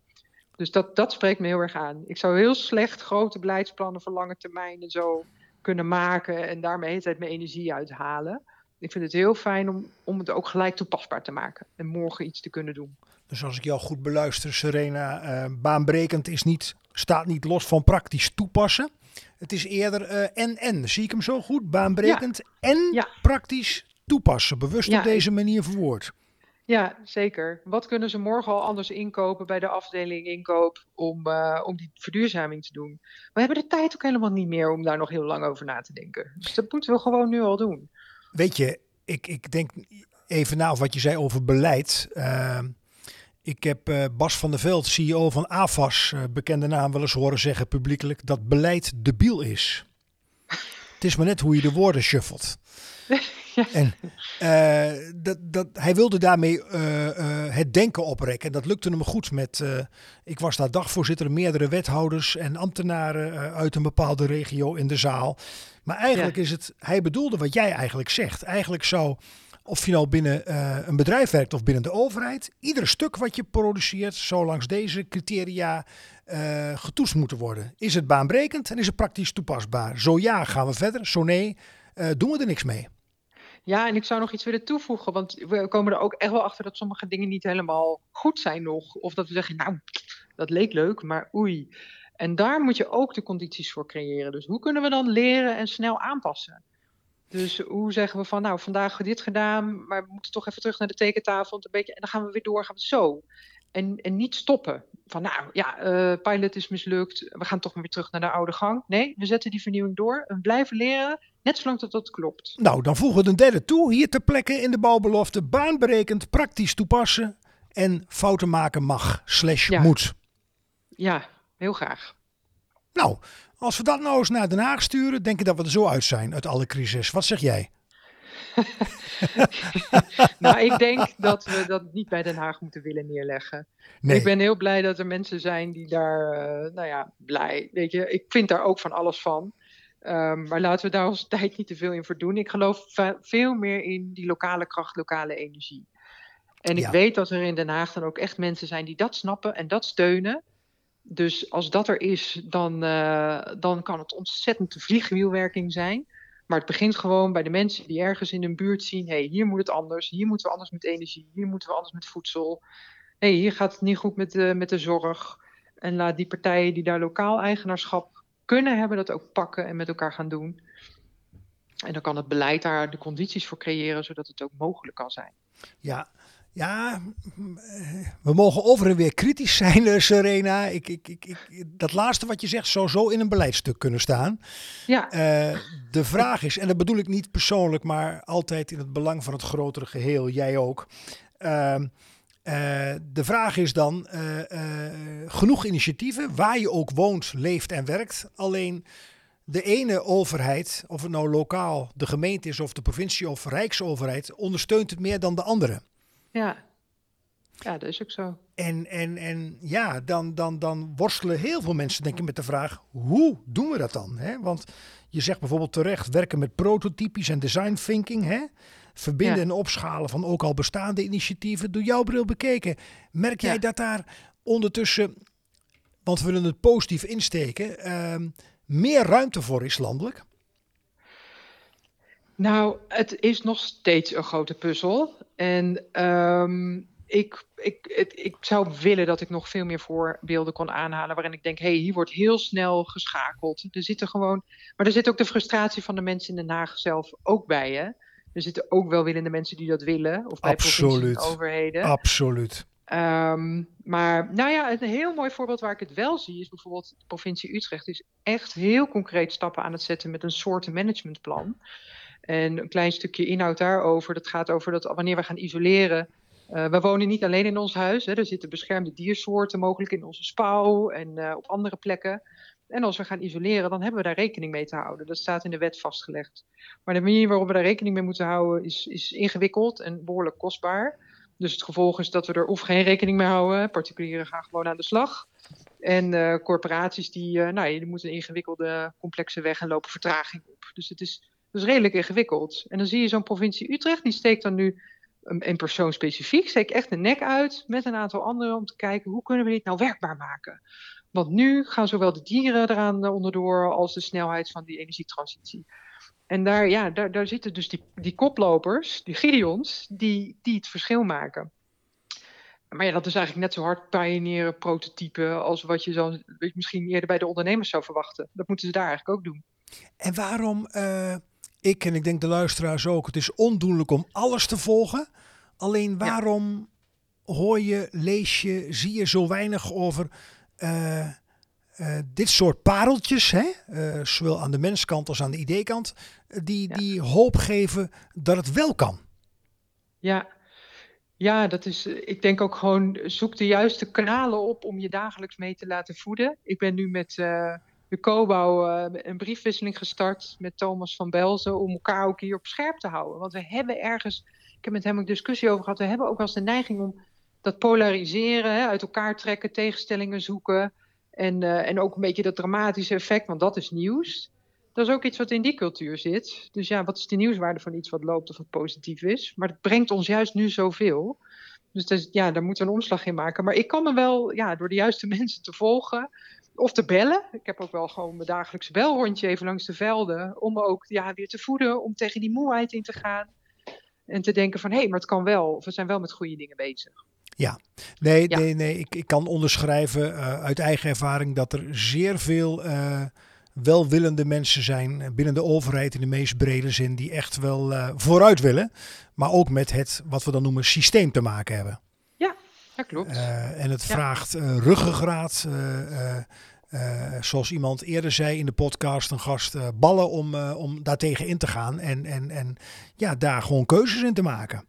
Dus dat, dat spreekt me heel erg aan. Ik zou heel slecht grote beleidsplannen voor lange termijn en zo kunnen maken en daar de hele tijd mijn energie uithalen. Ik vind het heel fijn om, om het ook gelijk toepasbaar te maken en morgen iets te kunnen doen. Dus als ik jou goed beluister, Serena, uh, baanbrekend is niet, staat niet los van praktisch toepassen. Het is eerder en-en. Zie ik hem zo goed? Baanbrekend en ja. praktisch toepassen. Bewust op deze manier verwoord. Ja, zeker. Wat kunnen ze morgen al anders inkopen bij de afdeling inkoop om, uh, om die verduurzaming te doen? We hebben de tijd ook helemaal niet meer om daar nog heel lang over na te denken. Dus dat moeten we gewoon nu al doen. Weet je, ik, ik denk even na wat je zei over beleid. Uh, ik heb uh, Bas van der Veld, CEO van AFAS, bekende naam wel eens horen zeggen publiekelijk dat beleid debiel is. Het is maar net hoe je de woorden shuffelt. En uh, dat, dat, hij wilde daarmee uh, uh, het denken oprekken. Dat lukte hem goed met. ik was daar dagvoorzitter, meerdere wethouders en ambtenaren uit een bepaalde regio in de zaal. Maar eigenlijk ja. is het. Hij bedoelde wat jij eigenlijk zegt. Eigenlijk zou. Of je nou binnen een bedrijf werkt of binnen de overheid. Ieder stuk wat je produceert zou langs deze criteria getoetst moeten worden. Is het baanbrekend en is het praktisch toepasbaar? Zo ja, gaan we verder. Zo nee, doen we er niks mee. Ja, en ik zou nog iets willen toevoegen, want we komen er ook echt wel achter dat sommige dingen niet helemaal goed zijn nog. Of dat we zeggen, nou, dat leek leuk, maar oei. En daar moet je ook de condities voor creëren. Dus hoe kunnen we dan leren en snel aanpassen? Dus hoe zeggen we van, nou, vandaag dit gedaan, maar we moeten toch even terug naar de tekentafel. Een beetje, en dan gaan we weer door, gaan we zo. En, en niet stoppen. Van nou ja, uh, pilot is mislukt. We gaan toch weer terug naar de oude gang. Nee, we zetten die vernieuwing door. En blijven leren. Net zolang dat dat klopt. Nou, dan voegen we een derde toe. Hier ter plekke in de bouwbelofte. Baanberekend, praktisch toepassen. En fouten maken mag. Slash ja. moet. Ja, heel graag. Nou, als we dat nou eens naar Den Haag sturen. Denk ik dat we er zo uit zijn uit alle crisis. Wat zeg jij? nou, ik denk dat we dat niet bij Den Haag moeten willen neerleggen. Nee. Ik ben heel blij dat er mensen zijn die daar, uh, nou ja, blij. Weet je, ik vind daar ook van alles van. Um, maar laten we daar onze tijd niet te veel in verdoen. Ik geloof veel meer in die lokale kracht, lokale energie. En ik ja. weet dat er in Den Haag dan ook echt mensen zijn die dat snappen en dat steunen. Dus als dat er is, dan, uh, dan kan het ontzettend de vliegwielwerking zijn. Maar het begint gewoon bij de mensen die ergens in een buurt zien: hé, hey, hier moet het anders, hier moeten we anders met energie, hier moeten we anders met voedsel. Hé, hey, hier gaat het niet goed met de, met de zorg. En laat die partijen die daar lokaal eigenaarschap kunnen hebben, dat ook pakken en met elkaar gaan doen. En dan kan het beleid daar de condities voor creëren, zodat het ook mogelijk kan zijn. Ja, ja, we mogen over en weer kritisch zijn, eh, Serena. Ik, ik, ik, ik, dat laatste wat je zegt zou zo in een beleidstuk kunnen staan. Ja. Uh, de vraag is, en dat bedoel ik niet persoonlijk, maar altijd in het belang van het grotere geheel, jij ook. Uh, uh, de vraag is dan, genoeg initiatieven, waar je ook woont, leeft en werkt. Alleen de ene overheid, of het nou lokaal de gemeente is of de provincie of rijksoverheid, ondersteunt het meer dan de andere. Ja. Ja, dat is ook zo. En, en, en ja, dan, dan, dan worstelen heel veel mensen denk ik met de vraag, hoe doen we dat dan? Hè? Want je zegt bijvoorbeeld terecht, werken met prototypisch en design thinking, hè? verbinden ja. en opschalen van ook al bestaande initiatieven. Door jouw bril bekeken, merk jij ja. dat daar ondertussen, want we willen het positief insteken, uh, meer ruimte voor is landelijk? Nou, het is nog steeds een grote puzzel. En um, ik, ik, het, ik zou willen dat ik nog veel meer voorbeelden kon aanhalen. waarin ik denk: hé, hey, hier wordt heel snel geschakeld. Er zitten gewoon. Maar er zit ook de frustratie van de mensen in Den Haag zelf ook bij. Hè? Er zitten ook welwillende mensen die dat willen. Of bij Absoluut. overheden. Absoluut. Ehm, maar nou ja, een heel mooi voorbeeld waar ik het wel zie is bijvoorbeeld de provincie Utrecht is echt heel concreet stappen aan het zetten met een soort managementplan. En een klein stukje inhoud daarover, dat gaat over dat wanneer we gaan isoleren. Uh, we wonen niet alleen in ons huis, hè, er zitten beschermde diersoorten mogelijk in onze spouw en uh, op andere plekken. En als we gaan isoleren, dan hebben we daar rekening mee te houden. Dat staat in de wet vastgelegd. Maar de manier waarop we daar rekening mee moeten houden is, is ingewikkeld en behoorlijk kostbaar. Dus het gevolg is dat we er of geen rekening mee houden. Particulieren gaan gewoon aan de slag. En uh, corporaties die, nou, die moeten een ingewikkelde, complexe weg en lopen vertraging op. Dus het is, dus redelijk ingewikkeld. En dan zie je zo'n provincie Utrecht, die steekt dan nu een, een persoon specifiek, steekt echt de nek uit met een aantal anderen om te kijken hoe kunnen we dit nou werkbaar maken. Want nu gaan zowel de dieren eraan onderdoor als de snelheid van die energietransitie. En daar, ja, daar, daar zitten dus die, die koplopers, die Gideons, die, die het verschil maken. Maar ja, dat is eigenlijk net zo hard pioneeren, prototypen als wat je zo, misschien eerder bij de ondernemers zou verwachten. Dat moeten ze daar eigenlijk ook doen. En waarom, uh, ik en ik denk de luisteraars ook, het is ondoenlijk om alles te volgen. Alleen waarom ja. hoor je, lees je, zie je zo weinig over uh, uh, dit soort pareltjes, hè, uh, zowel aan de menskant als aan de ideekant, die, ja. die hoop geven dat het wel kan. Ja. ja, dat is, ik denk ook gewoon, zoek de juiste kanalen op om je dagelijks mee te laten voeden. Ik ben nu met uh, de Cobouw een briefwisseling gestart met Thomas van Belzen om elkaar ook hier op scherp te houden. Want we hebben ergens, ik heb met hem ook discussie over gehad, we hebben ook wel eens de neiging om dat polariseren, hè, uit elkaar trekken, tegenstellingen zoeken. En, uh, en ook een beetje dat dramatische effect, want dat is nieuws. Dat is ook iets wat in die cultuur zit. Dus ja, wat is de nieuwswaarde van iets wat loopt of wat positief is? Maar het brengt ons juist nu zoveel. Dus ja, daar moeten we een omslag in maken. Maar ik kan me wel, ja, door de juiste mensen te volgen of te bellen. Ik heb ook wel gewoon mijn dagelijkse belrondje even langs de velden. Om me ook ja, weer te voeden, om tegen die moeheid in te gaan. En te denken van, hé, hey, maar het kan wel. Of we zijn wel met goede dingen bezig. Ja, nee, ja. nee, nee. Ik, ik kan onderschrijven uh, uit eigen ervaring dat er zeer veel uh, welwillende mensen zijn binnen de overheid in de meest brede zin die echt wel uh, vooruit willen, maar ook met het wat we dan noemen systeem te maken hebben. Ja, dat klopt. en het ja. vraagt ruggengraat. zoals iemand eerder zei in de podcast, een gast, ballen om, om daartegen in te gaan en, en, en ja, daar gewoon keuzes in te maken.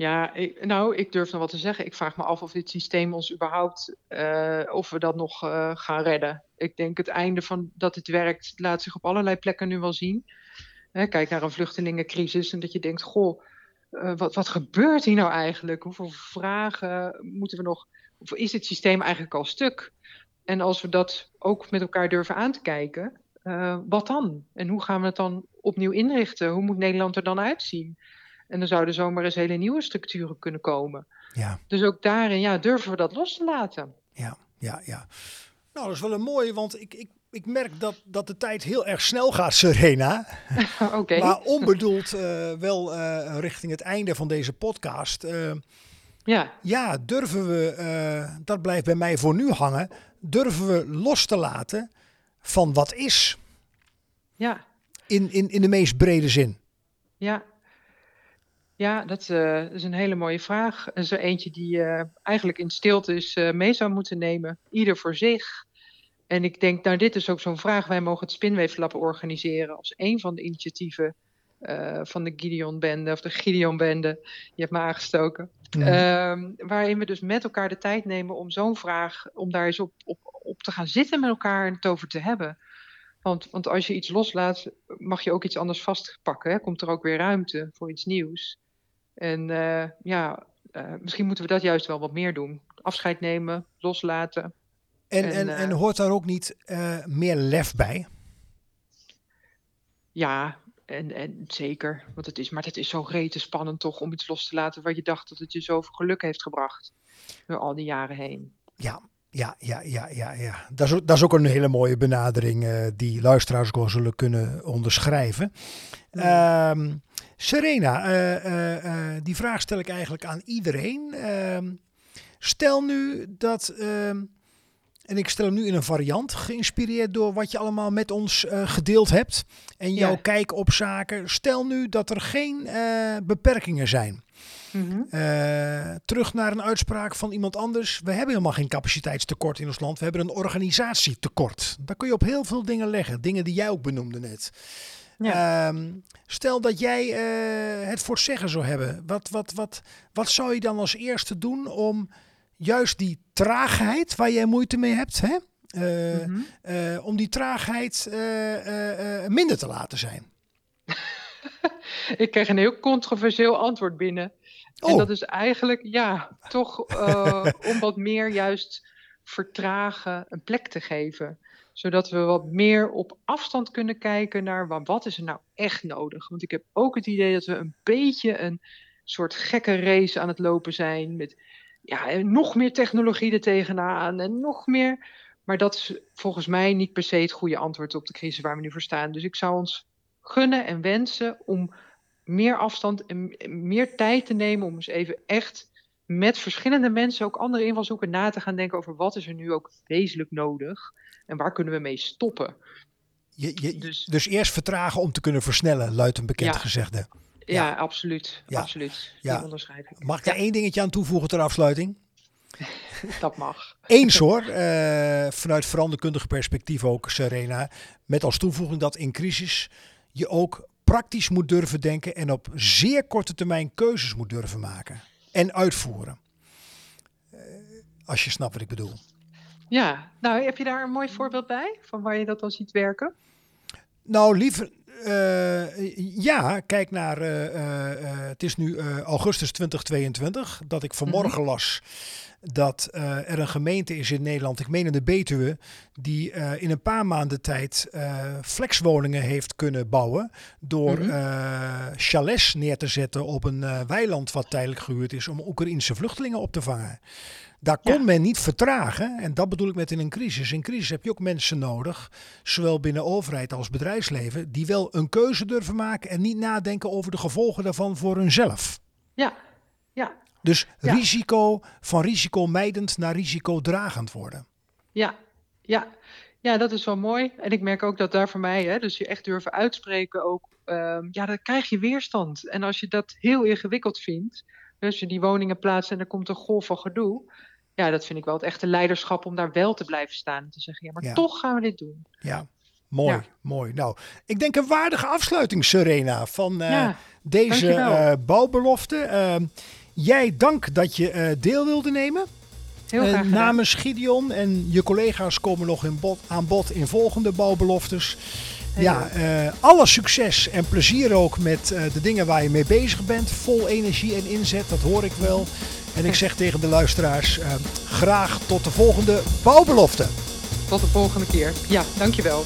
Ja, ik, nou, ik durf nog wat te zeggen. Ik vraag me af of dit systeem ons überhaupt, uh, of we dat nog uh, gaan redden. Ik denk het einde van dat het werkt, laat zich op allerlei plekken nu wel zien. Hè, kijk naar een vluchtelingencrisis en dat je denkt, goh, uh, wat, wat gebeurt hier nou eigenlijk? Hoeveel vragen moeten we nog, of is het systeem eigenlijk al stuk? En als we dat ook met elkaar durven aan te kijken, wat dan? En hoe gaan we het dan opnieuw inrichten? Hoe moet Nederland er dan uitzien? En er zouden zomaar eens hele nieuwe structuren kunnen komen. Ja. Dus ook daarin ja, durven we dat los te laten. Ja, ja, ja. Nou, dat is wel een mooie, want ik, ik, ik merk dat, dat de tijd heel erg snel gaat, Serena. Oké. Okay. Maar onbedoeld uh, wel uh, richting het einde van deze podcast. Uh, ja. ja, durven we, dat blijft bij mij voor nu hangen, durven we los te laten van wat is? Ja. In, in, in de meest brede zin. Ja, ja, dat is een hele mooie vraag. Zo eentje die eigenlijk in stilte is mee zou moeten nemen. Ieder voor zich. En ik denk, nou dit is ook zo'n vraag. Wij mogen het Spinweeflab organiseren als een van de initiatieven van de Gideon-bende. Of de Gideon-bende. Je hebt me aangestoken. Mm. Um, waarin we dus met elkaar de tijd nemen om zo'n vraag, om daar eens op, op, op te gaan zitten met elkaar en het over te hebben. Want, want als je iets loslaat, mag je ook iets anders vastpakken. Hè? Komt er ook weer ruimte voor iets nieuws. En uh, ja, uh, misschien moeten we dat juist wel wat meer doen. Afscheid nemen, loslaten. En, en, en, uh, en hoort daar ook niet meer lef bij? Ja, en, en zeker. Want het is, maar het is zo rete spannend toch om iets los te laten waar je dacht dat het je zoveel geluk heeft gebracht. Door al die jaren heen. Ja, ja, ja, ja, ja, ja. Dat is, ook, dat is ook een hele mooie benadering uh, die luisteraars gewoon zullen kunnen onderschrijven. Ja. Um, Serena, uh, uh, die vraag stel ik eigenlijk aan iedereen. Ehm, stel nu dat ehm, en ik stel hem nu in een variant, geïnspireerd door wat je allemaal met ons uh, gedeeld hebt. En jouw Ja. kijk op zaken. Stel nu dat er geen eh, beperkingen zijn. Mhm. Eh, terug naar een uitspraak van iemand anders. We hebben helemaal geen capaciteitstekort in ons land. We hebben een organisatietekort. Daar kun je op heel veel dingen leggen. Dingen die jij ook benoemde net. Ja. Ehm, stel dat jij eh, het voor het zeggen zou hebben. Wat, wat, wat, wat zou je dan als eerste doen om juist die traagheid waar jij moeite mee hebt, hè? Eh, Mhm. eh, om die traagheid eh, minder te laten zijn? Ik kreeg een heel controversieel antwoord binnen. En Oh. dat is eigenlijk, ja, toch om wat meer juist vertragen een plek te geven. Zodat we wat meer op afstand kunnen kijken naar wa- wat is er nou echt nodig. Want ik heb ook het idee dat we een beetje een soort gekke race aan het lopen zijn. Met ja, nog meer technologie er tegenaan en nog meer. Maar dat is volgens mij niet per se het goede antwoord op de crisis waar we nu voor staan. Dus ik zou ons gunnen en wensen om meer afstand en en meer tijd te nemen om eens even echt met verschillende mensen, ook andere invalshoeken, na te gaan denken over wat is er nu ook wezenlijk nodig en waar kunnen we mee stoppen. Je, je, Dus- dus eerst vertragen om te kunnen versnellen, luidt een bekend Ja. gezegde. Ja, absoluut. Absoluut. Ja. Die onderscheid ik. Mag ik daar één dingetje aan toevoegen ter afsluiting? Dat mag. Eens hoor, eh, vanuit veranderkundig perspectief ook, Serena. Met als toevoeging dat in crisis je ook praktisch moet durven denken en op zeer korte termijn keuzes moet durven maken en uitvoeren. Eh, als je snapt wat ik bedoel. Ja, nou heb je daar een mooi voorbeeld bij van waar je dat dan ziet werken? Nou, liever. Eh, ja, kijk naar. eh, eh, eh, het is nu eh, augustus 2022 dat ik vanmorgen las dat eh, er een gemeente is in Nederland, ik meen in de Betuwe, die eh, in een paar maanden tijd eh, flexwoningen heeft kunnen bouwen door eh, chalets neer te zetten op een weiland wat tijdelijk gehuurd is om Oekraïnse vluchtelingen op te vangen. Daar kon Ja. men niet vertragen. En dat bedoel ik met in een crisis. In crisis heb je ook mensen nodig, zowel binnen overheid als bedrijfsleven, die wel een keuze durven maken en niet nadenken over de gevolgen daarvan voor hunzelf. Ja, ja, Dus Ja. risico van risicomijdend naar risicodragend worden. ja, ja. Ja, dat is wel mooi. En ik merk ook dat daar voor mij, hè, dus je echt durven uitspreken ook, ehm, ja, dan krijg je weerstand. En als je dat heel ingewikkeld vindt, dus je die woningen plaatst en er komt een golf van gedoe, ja, dat vind ik wel het echte leiderschap om daar wel te blijven staan. En te zeggen, ja, maar Ja. toch gaan we dit doen. Ja, mooi, Ja. mooi. Nou, ik denk een waardige afsluiting, Serena, van eh, Ja, deze eh, bouwbelofte. Ehm, jij dank dat je eh, deel wilde nemen. Heel graag gedaan. namens Gideon en je collega's komen nog in bod, aan bod in volgende bouwbeloftes. Heel ja, eh, alle succes en plezier ook met eh, de dingen waar je mee bezig bent. Vol energie en inzet, dat hoor ik wel. En ik zeg tegen de luisteraars, eh, graag tot de volgende bouwbelofte. Tot de volgende keer. Ja, dankjewel.